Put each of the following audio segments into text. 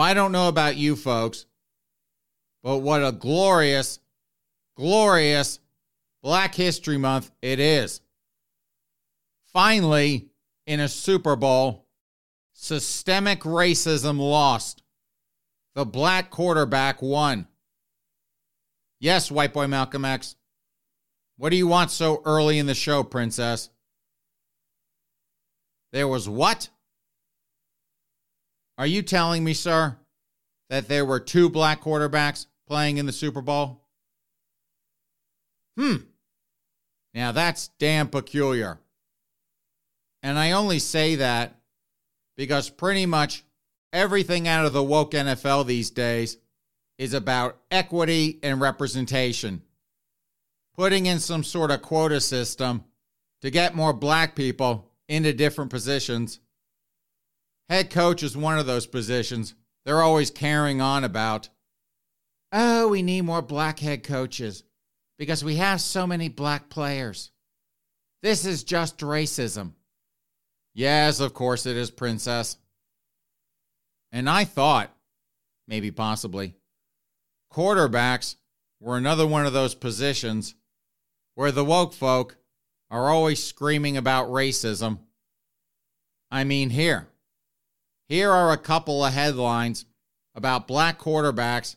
I don't know about you folks, but what a glorious, glorious Black History Month it is. Finally, in a Super Bowl, systemic racism lost. The black quarterback won. Yes, white boy Malcolm X. What do you want so early in the show, princess? There was what? Are you telling me, sir, that there were two black quarterbacks playing in the Super Bowl? Hmm. Now that's damn peculiar. And I only say that because pretty much everything out of the woke NFL these days is about equity and representation. Putting in some sort of quota system to get more black people into different positions. Head coach is one of those positions they're always carrying on about. Oh, we need more black head coaches because we have so many black players. This is just racism. Yes, of course it is, Princess. And I thought, maybe possibly, quarterbacks were another one of those positions where the woke folk are always screaming about racism. I mean, here. Here are a couple of headlines about black quarterbacks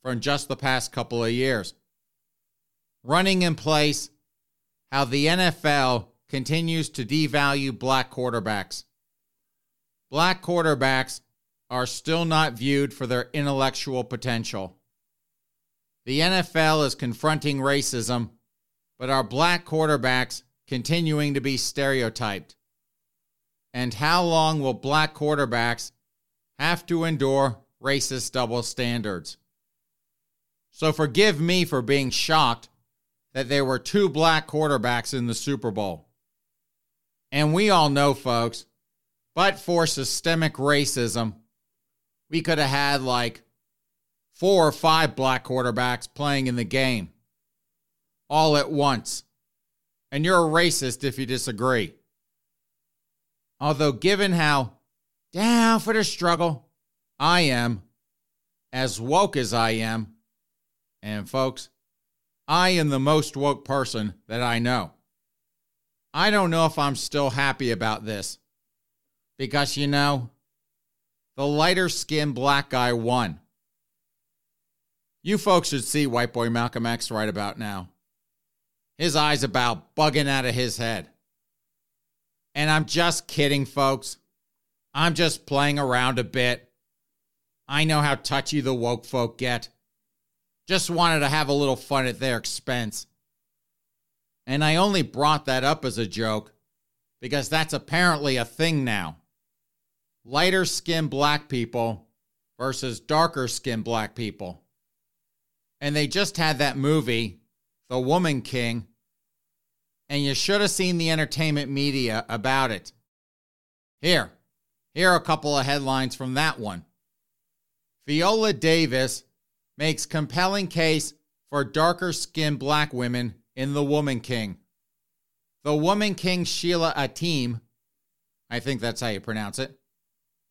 from just the past couple of years. Running in place, how the NFL continues to devalue black quarterbacks. Black quarterbacks are still not viewed for their intellectual potential. The NFL is confronting racism, but are black quarterbacks continuing to be stereotyped? And how long will black quarterbacks have to endure racist double standards? So forgive me for being shocked that there were two black quarterbacks in the Super Bowl. And we all know, folks, but for systemic racism, we could have had like four or five black quarterbacks playing in the game all at once. And you're a racist if you disagree. Although, given how down for the struggle I am, as woke as I am, and folks, I am the most woke person that I know. I don't know if I'm still happy about this because, you know, the lighter skinned black guy won. You folks should see White Boy Malcolm X right about now. His eyes about bugging out of his head. And I'm just kidding, folks. I'm just playing around a bit. I know how touchy the woke folk get. Just wanted to have a little fun at their expense. And I only brought that up as a joke because that's apparently a thing now. Lighter skinned black people versus darker skinned black people. And they just had that movie, The Woman King, and you should have seen the entertainment media about it. Here, here are a couple of headlines from that one. Viola Davis makes compelling case for darker skinned black women in The Woman King. The Woman King Sheila Atim, I think that's how you pronounce it,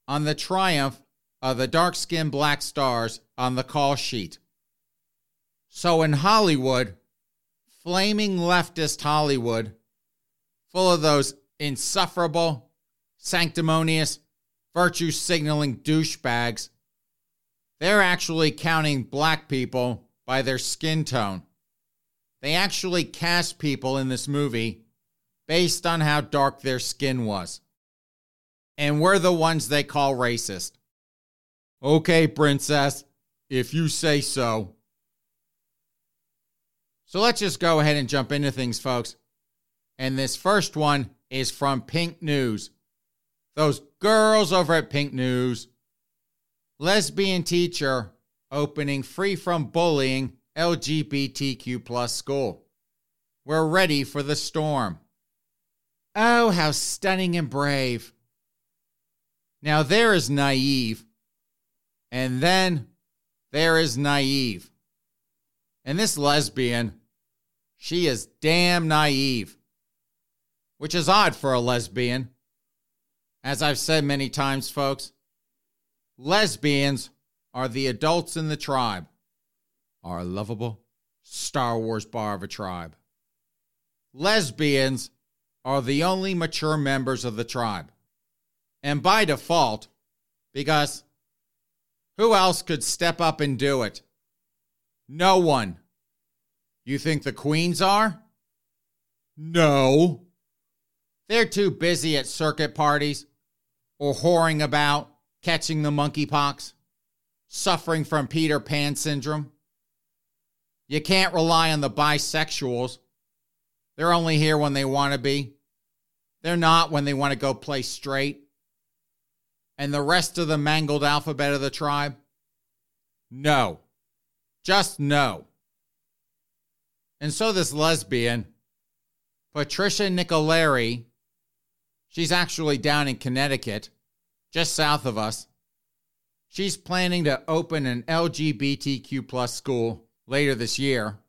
on the triumph of the dark skinned black stars on the call sheet. So in Hollywood, flaming leftist Hollywood, full of those insufferable, sanctimonious, virtue signaling douchebags, they're actually counting black people by their skin tone. They actually cast people in this movie based on how dark their skin was. and we're the ones they call racist. Okay, princess, if you say so. So let's just go ahead and jump into things, folks. And this first one is from Pink News. Those girls over at Pink News. Lesbian teacher opening free from bullying LGBTQ plus school. We're ready for the storm. Oh, how stunning and brave. Now there is naive, and then there is naive. And this lesbian, she is damn naive, which is odd for a lesbian. As I've said many times, folks, lesbians are the adults in the tribe, our lovable Star Wars bar of a tribe. Lesbians are the only mature members of the tribe. And by default, because who else could step up and do it? No one. You think the queens are? No. They're too busy at circuit parties or whoring about, catching the monkeypox, suffering from Peter Pan syndrome. You can't rely on the bisexuals. They're only here when they want to be. They're not when they want to go play straight. And the rest of the mangled alphabet of the tribe? No. Just no. And so this lesbian, Patricia Nicolari, she's actually down in Connecticut, just south of us. She's planning to open an LGBTQ plus school later this year.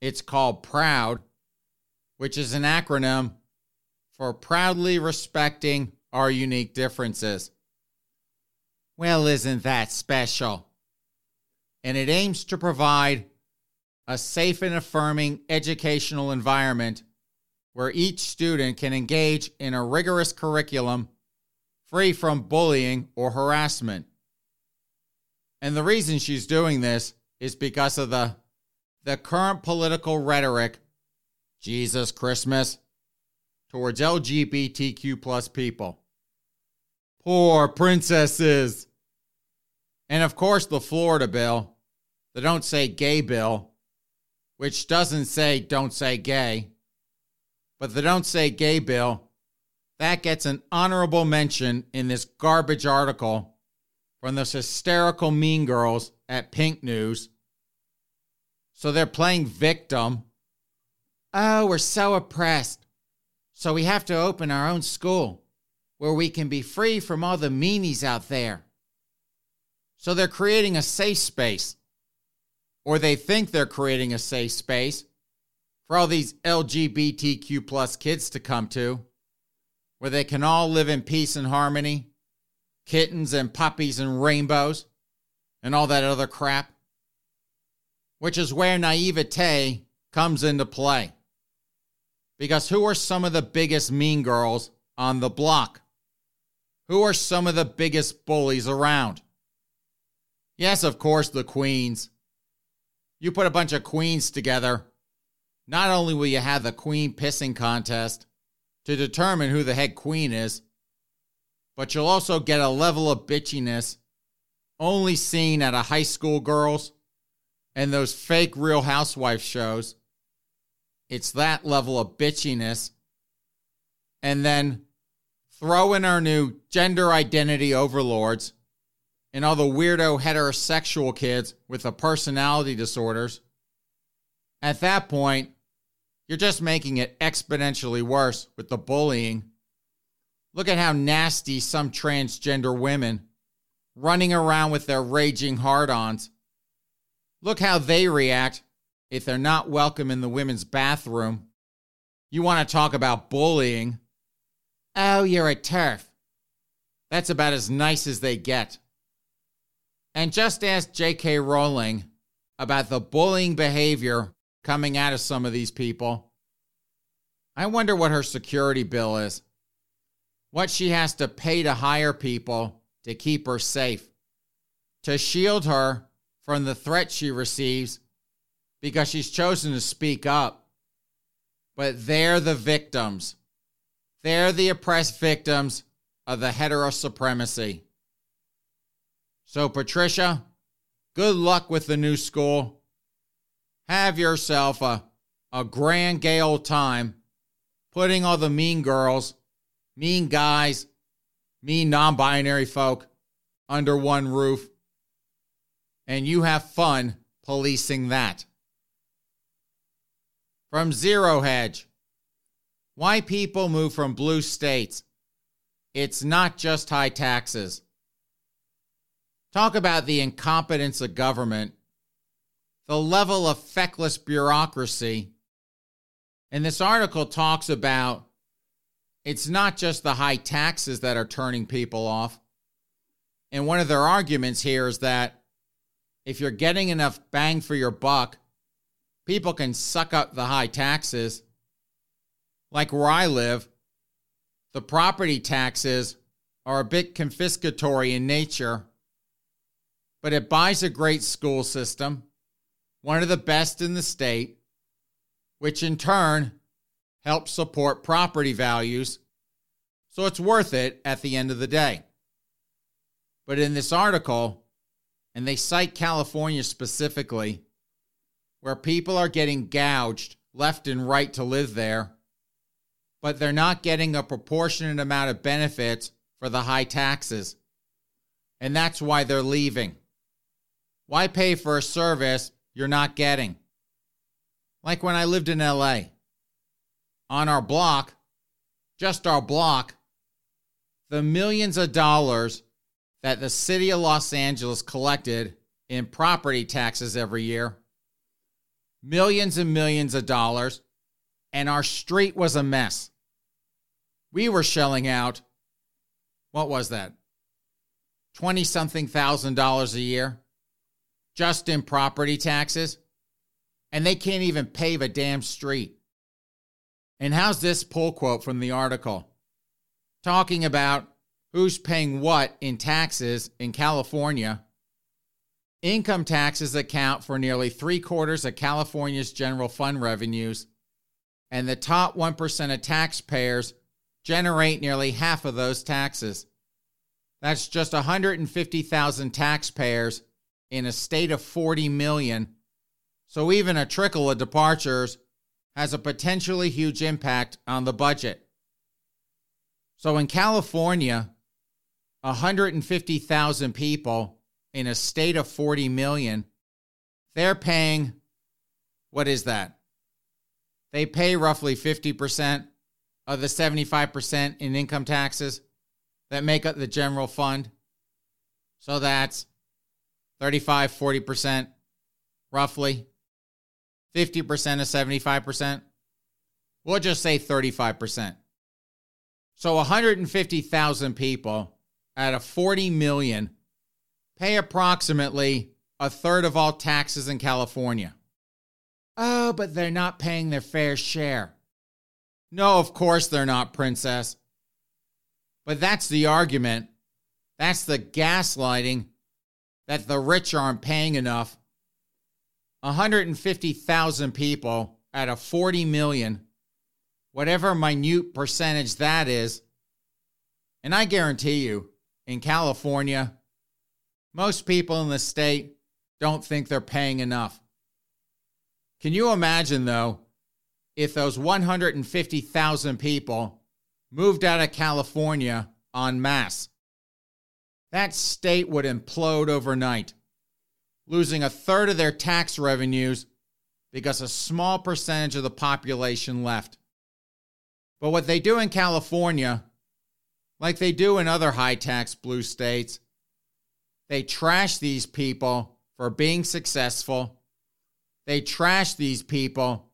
It's called PROUD, which is an acronym for Proudly Respecting Our Unique Differences. Well, isn't that special? And it aims to provide a safe and affirming educational environment where each student can engage in a rigorous curriculum free from bullying or harassment. And the reason she's doing this is because of the, the current political rhetoric, Jesus Christmas, towards LGBTQ plus people. Poor princesses. And of course, the Florida bill, the Don't Say Gay bill, which doesn't say don't say gay, but the Don't Say Gay bill, that gets an honorable mention in this garbage article from those hysterical mean girls at Pink News. So they're playing victim. Oh, we're so oppressed. So we have to open our own school where we can be free from all the meanies out there. So they're creating a safe space or they think they're creating a safe space for all these LGBTQ plus kids to come to, where they can all live in peace and harmony, kittens and puppies and rainbows, and all that other crap, which is where naivete comes into play. Because who are some of the biggest mean girls on the block? Who are some of the biggest bullies around? Yes, of course, the queens you put a bunch of queens together, not only will you have the queen pissing contest to determine who the head queen is, but you'll also get a level of bitchiness only seen at a high school girls and those fake real housewife shows. It's that level of bitchiness. And then throw in our new gender identity overlords and all the weirdo heterosexual kids with the personality disorders, at that point, you're just making it exponentially worse with the bullying. Look at how nasty some transgender women running around with their raging hard ons. Look how they react if they're not welcome in the women's bathroom. You want to talk about bullying? Oh, you're a turf. That's about as nice as they get. And just ask J.K. Rowling about the bullying behavior coming out of some of these people. I wonder what her security bill is. What she has to pay to hire people to keep her safe, to shield her from the threat she receives because she's chosen to speak up. But they're the victims. They're the oppressed victims of the heterosupremacy. So, Patricia, good luck with the new school. Have yourself a, a grand gay old time putting all the mean girls, mean guys, mean non binary folk under one roof. And you have fun policing that. From Zero Hedge Why people move from blue states. It's not just high taxes. Talk about the incompetence of government, the level of feckless bureaucracy. And this article talks about it's not just the high taxes that are turning people off. And one of their arguments here is that if you're getting enough bang for your buck, people can suck up the high taxes. Like where I live, the property taxes are a bit confiscatory in nature, but it buys a great school system, one of the best in the state, which in turn helps support property values. So it's worth it at the end of the day. But in this article, and they cite California specifically, where people are getting gouged left and right to live there, but they're not getting a proportionate amount of benefits for the high taxes. And that's why they're leaving. Why pay for a service you're not getting? Like when I lived in LA. On our block, just our block, the millions of dollars that the city of Los Angeles collected in property taxes every year millions and millions of dollars, and our street was a mess. We were shelling out, what was that? 20 something thousand dollars a year just in property taxes, and they can't even pave a damn street. And how's this pull quote from the article? Talking about who's paying what in taxes in California Income taxes account for nearly three quarters of California's general fund revenues, and the top 1% of taxpayers generate nearly half of those taxes. That's just 150,000 taxpayers in a state of 40 million. So even a trickle of departures has a potentially huge impact on the budget. So in California, 150,000 people in a state of 40 million, they're paying what is that? They pay roughly 50% of the 75% in income taxes that make up the general fund. So that's 35, 40% roughly. 50% of 75%. We'll just say 35%. So 150,000 people out of 40 million pay approximately a third of all taxes in California. Oh, but they're not paying their fair share. No, of course they're not, Princess. But that's the argument. That's the gaslighting that the rich aren't paying enough. 150,000 people out of 40 million, whatever minute percentage that is. And I guarantee you, in California, most people in the state don't think they're paying enough. Can you imagine, though, if those 150,000 people moved out of California en masse? That state would implode overnight, losing a third of their tax revenues because a small percentage of the population left. But what they do in California, like they do in other high tax blue states, they trash these people for being successful. They trash these people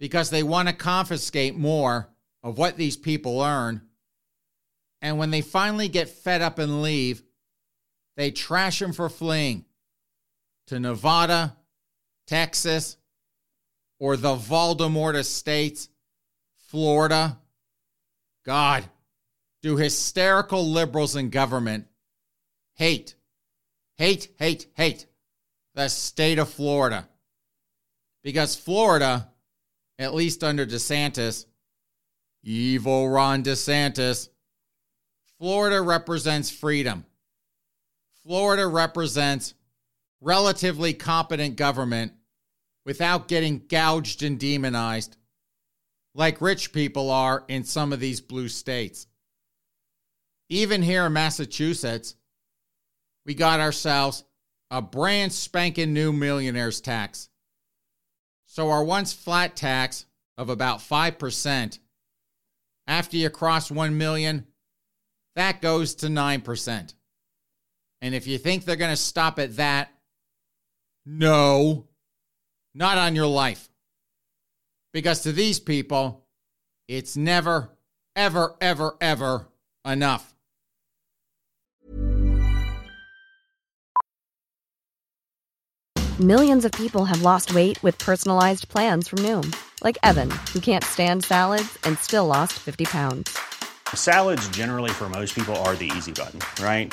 because they want to confiscate more of what these people earn. And when they finally get fed up and leave, they trash him for fleeing to Nevada, Texas, or the Voldemort estates, Florida. God, do hysterical liberals in government hate hate, hate, hate the state of Florida. Because Florida, at least under DeSantis, evil Ron DeSantis, Florida represents freedom. Florida represents relatively competent government without getting gouged and demonized like rich people are in some of these blue states. Even here in Massachusetts, we got ourselves a brand spanking new millionaire's tax. So our once flat tax of about 5%, after you cross 1 million, that goes to 9%. And if you think they're going to stop at that, no, not on your life. Because to these people, it's never, ever, ever, ever enough. Millions of people have lost weight with personalized plans from Noom, like Evan, who can't stand salads and still lost 50 pounds. Salads, generally, for most people, are the easy button, right?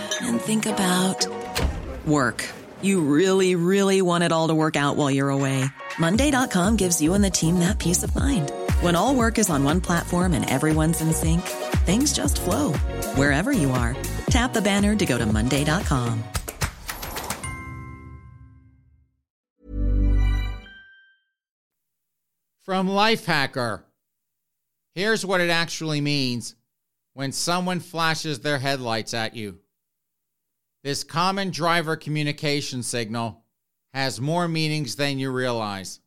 and think about work. You really, really want it all to work out while you're away. Monday.com gives you and the team that peace of mind. When all work is on one platform and everyone's in sync, things just flow wherever you are. Tap the banner to go to Monday.com. From Lifehacker, here's what it actually means when someone flashes their headlights at you. This common driver communication signal has more meanings than you realize.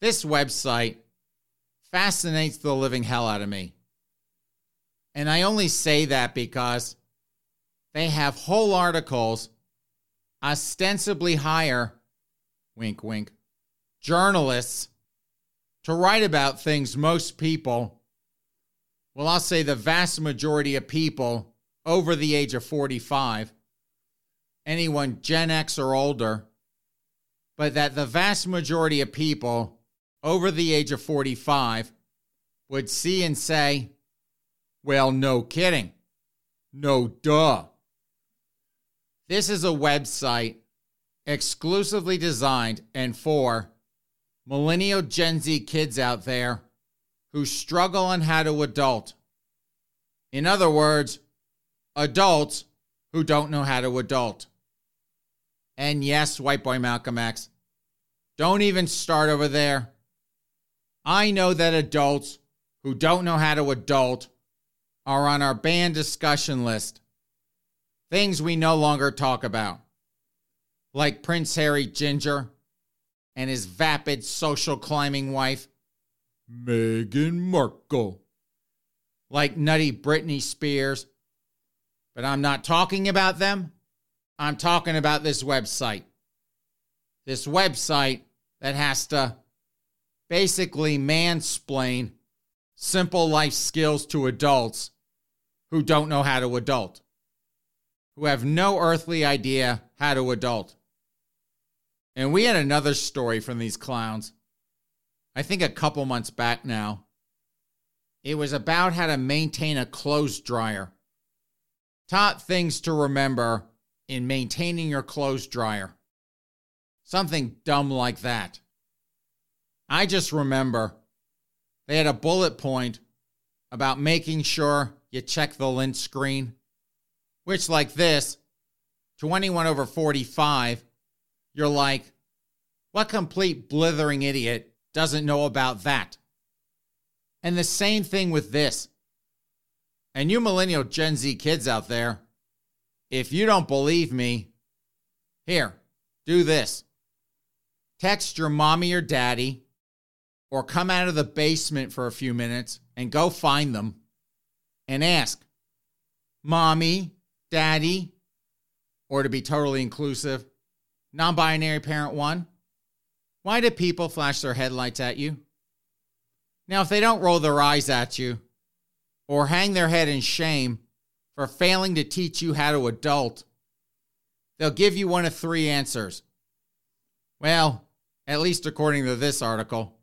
This website fascinates the living hell out of me. And I only say that because they have whole articles ostensibly hire, wink, wink, journalists to write about things most people, well, I'll say the vast majority of people over the age of 45, anyone Gen X or older, but that the vast majority of people over the age of 45 would see and say, well, no kidding. No duh. This is a website exclusively designed and for millennial Gen Z kids out there who struggle on how to adult. In other words, adults who don't know how to adult. And yes, white boy Malcolm X, don't even start over there. I know that adults who don't know how to adult are on our banned discussion list. Things we no longer talk about, like Prince Harry Ginger and his vapid social climbing wife, Meghan Markle, like nutty Britney Spears. But I'm not talking about them. I'm talking about this website. This website that has to basically mansplain simple life skills to adults who don't know how to adult, who have no earthly idea how to adult. And we had another story from these clowns, I think a couple months back now. It was about how to maintain a clothes dryer. Top things to remember in maintaining your clothes dryer. Something dumb like that. I just remember they had a bullet point about making sure you check the lint screen, which, like this, to anyone over 45, you're like, what complete blithering idiot doesn't know about that? And the same thing with this. And you millennial Gen Z kids out there, if you don't believe me, here, do this. Text your mommy or daddy or come out of the basement for a few minutes and go find them and ask, Mommy, Daddy, or to be totally inclusive, non binary parent one, why do people flash their headlights at you? Now, if they don't roll their eyes at you or hang their head in shame for failing to teach you how to adult, they'll give you one of three answers. Well, at least according to this article.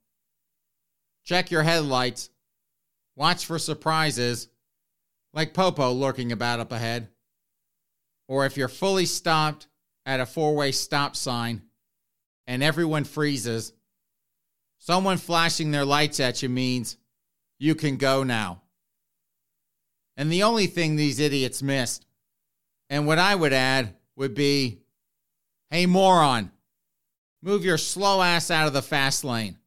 Check your headlights. Watch for surprises, like Popo lurking about up ahead. Or if you're fully stopped at a four way stop sign and everyone freezes, someone flashing their lights at you means you can go now. And the only thing these idiots missed, and what I would add, would be hey, moron, move your slow ass out of the fast lane.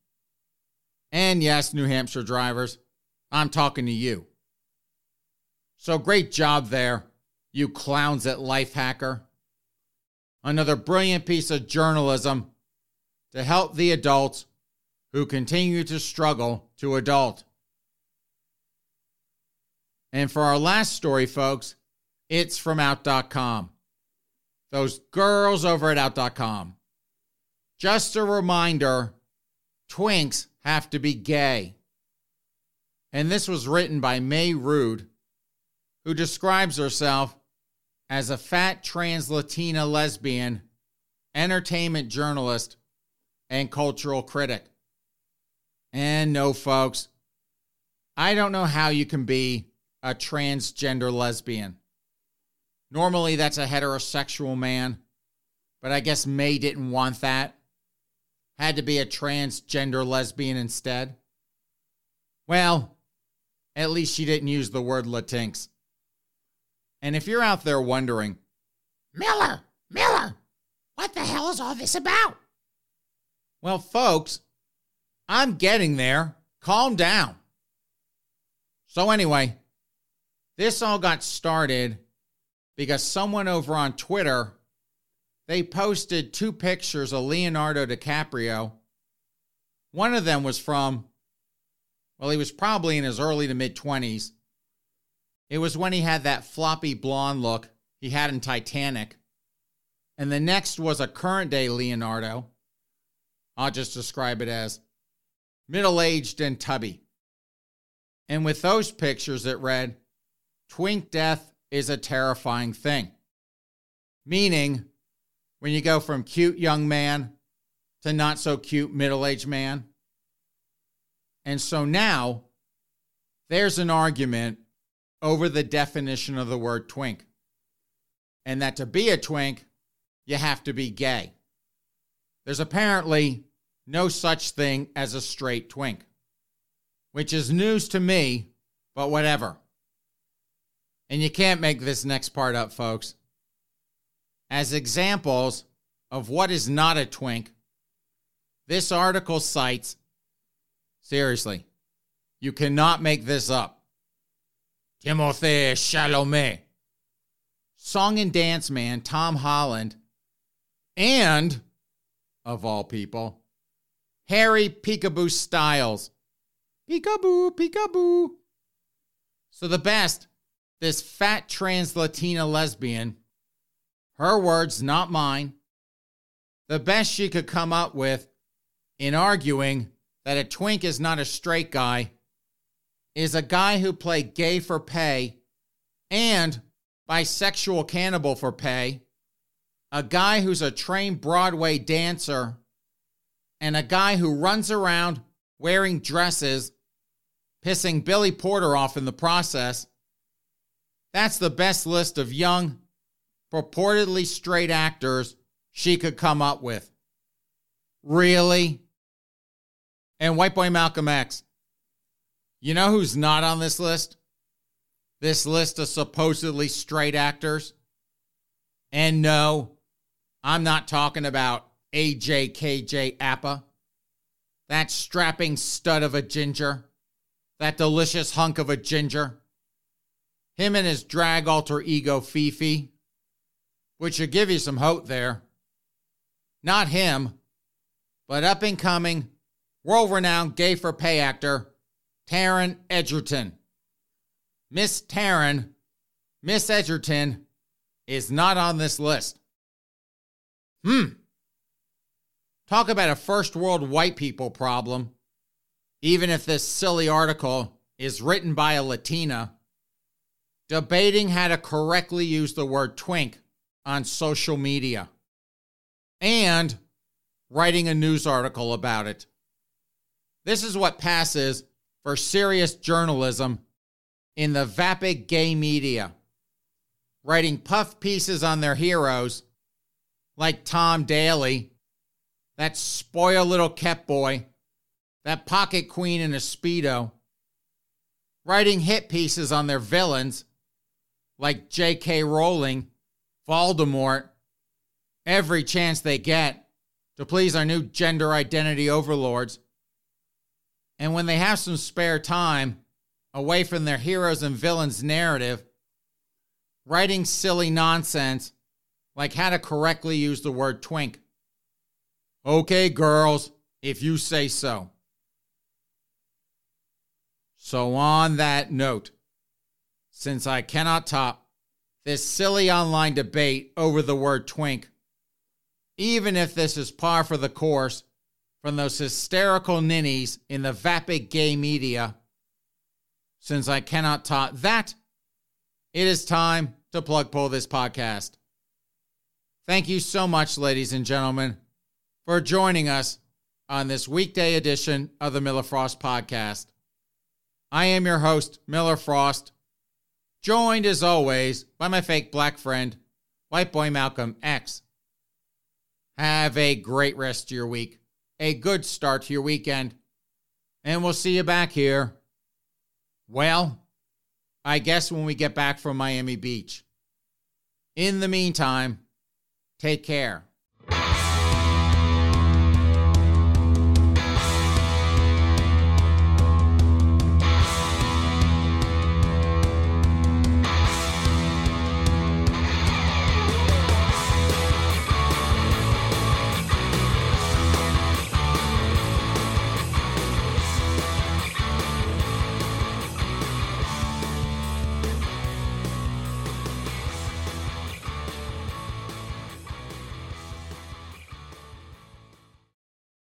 And yes, New Hampshire drivers, I'm talking to you. So great job there, you clowns at Lifehacker. Another brilliant piece of journalism to help the adults who continue to struggle to adult. And for our last story, folks, it's from Out.com. Those girls over at Out.com. Just a reminder twinks have to be gay. And this was written by Mey Rude, who describes herself as a fat trans Latina lesbian, entertainment journalist, and cultural critic. And no, folks, I don't know how you can be a transgender lesbian. Normally, that's a heterosexual man, but I guess Mey didn't want that. Had to be a transgender lesbian instead. Well, at least she didn't use the word Latinx. And if you're out there wondering, Miller, Miller, what the hell is all this about? Well, folks, I'm getting there. Calm down. So, anyway, this all got started because someone over on Twitter they posted two pictures of Leonardo DiCaprio. One of them was from well, he was probably in his early to mid 20s. It was when he had that floppy blonde look he had in Titanic. And the next was a current day Leonardo. I'll just describe it as middle aged and tubby. And with those pictures, it read, Twink death is a terrifying thing. Meaning, when you go from cute young man to not so cute middle aged man. And so now there's an argument over the definition of the word twink. And that to be a twink, you have to be gay. There's apparently no such thing as a straight twink, which is news to me, but whatever. And you can't make this next part up, folks. As examples of what is not a twink, this article cites seriously, you cannot make this up. Timothée Chalamet, song and dance man Tom Holland, and, of all people, Harry Peekaboo Styles. Peekaboo, peekaboo. So the best this fat trans Latina lesbian, her words, not mine, the best she could come up with in arguing that a twink is not a straight guy is a guy who played gay for pay and bisexual cannibal for pay, a guy who's a trained Broadway dancer, and a guy who runs around wearing dresses, pissing Billy Porter off in the process, that's the best list of young, purportedly straight actors she could come up with. Really? And White Boy Malcolm X. You know who's not on this list? This list of supposedly straight actors? And no, I'm not talking about AJKJ Apa. That strapping stud of a ginger. That delicious hunk of a ginger. Him and his drag alter ego Fifi, which should give you some hope there. Not him, but up and coming, world renowned gay for pay actor Taron Egerton. Miss Taron, Miss Egerton, is not on this list. Hmm. Talk about a first world white people problem. Even if this silly article is written by a Latina debating how to correctly use the word twink on social media, and writing a news article about it. This is what passes for serious journalism in the vapid gay media, writing puff pieces on their heroes like Tom Daley, that spoiled little Kep boy, that pocket queen in a Speedo, writing hit pieces on their villains like J.K. Rowling, Voldemort, every chance they get to please our new gender identity overlords. And when they have some spare time away from their heroes and villains narrative, writing silly nonsense like how to correctly use the word twink. Okay, girls, if you say so. So, on that note, since I cannot top this silly online debate over the word twink, even if this is par for the course from those hysterical ninnies in the vapid gay media, since I cannot top that, it is time to plug pull this podcast. Thank you so much, ladies and gentlemen, for joining us on this weekday edition of the Miller Frost Podcast. I am your host, Miller Frost, joined as always by my fake black friend, White Boy Malcolm X. Have a great rest of your week, a good start to your weekend, and we'll see you back here. Well, I guess when we get back from Miami Beach. In the meantime, take care.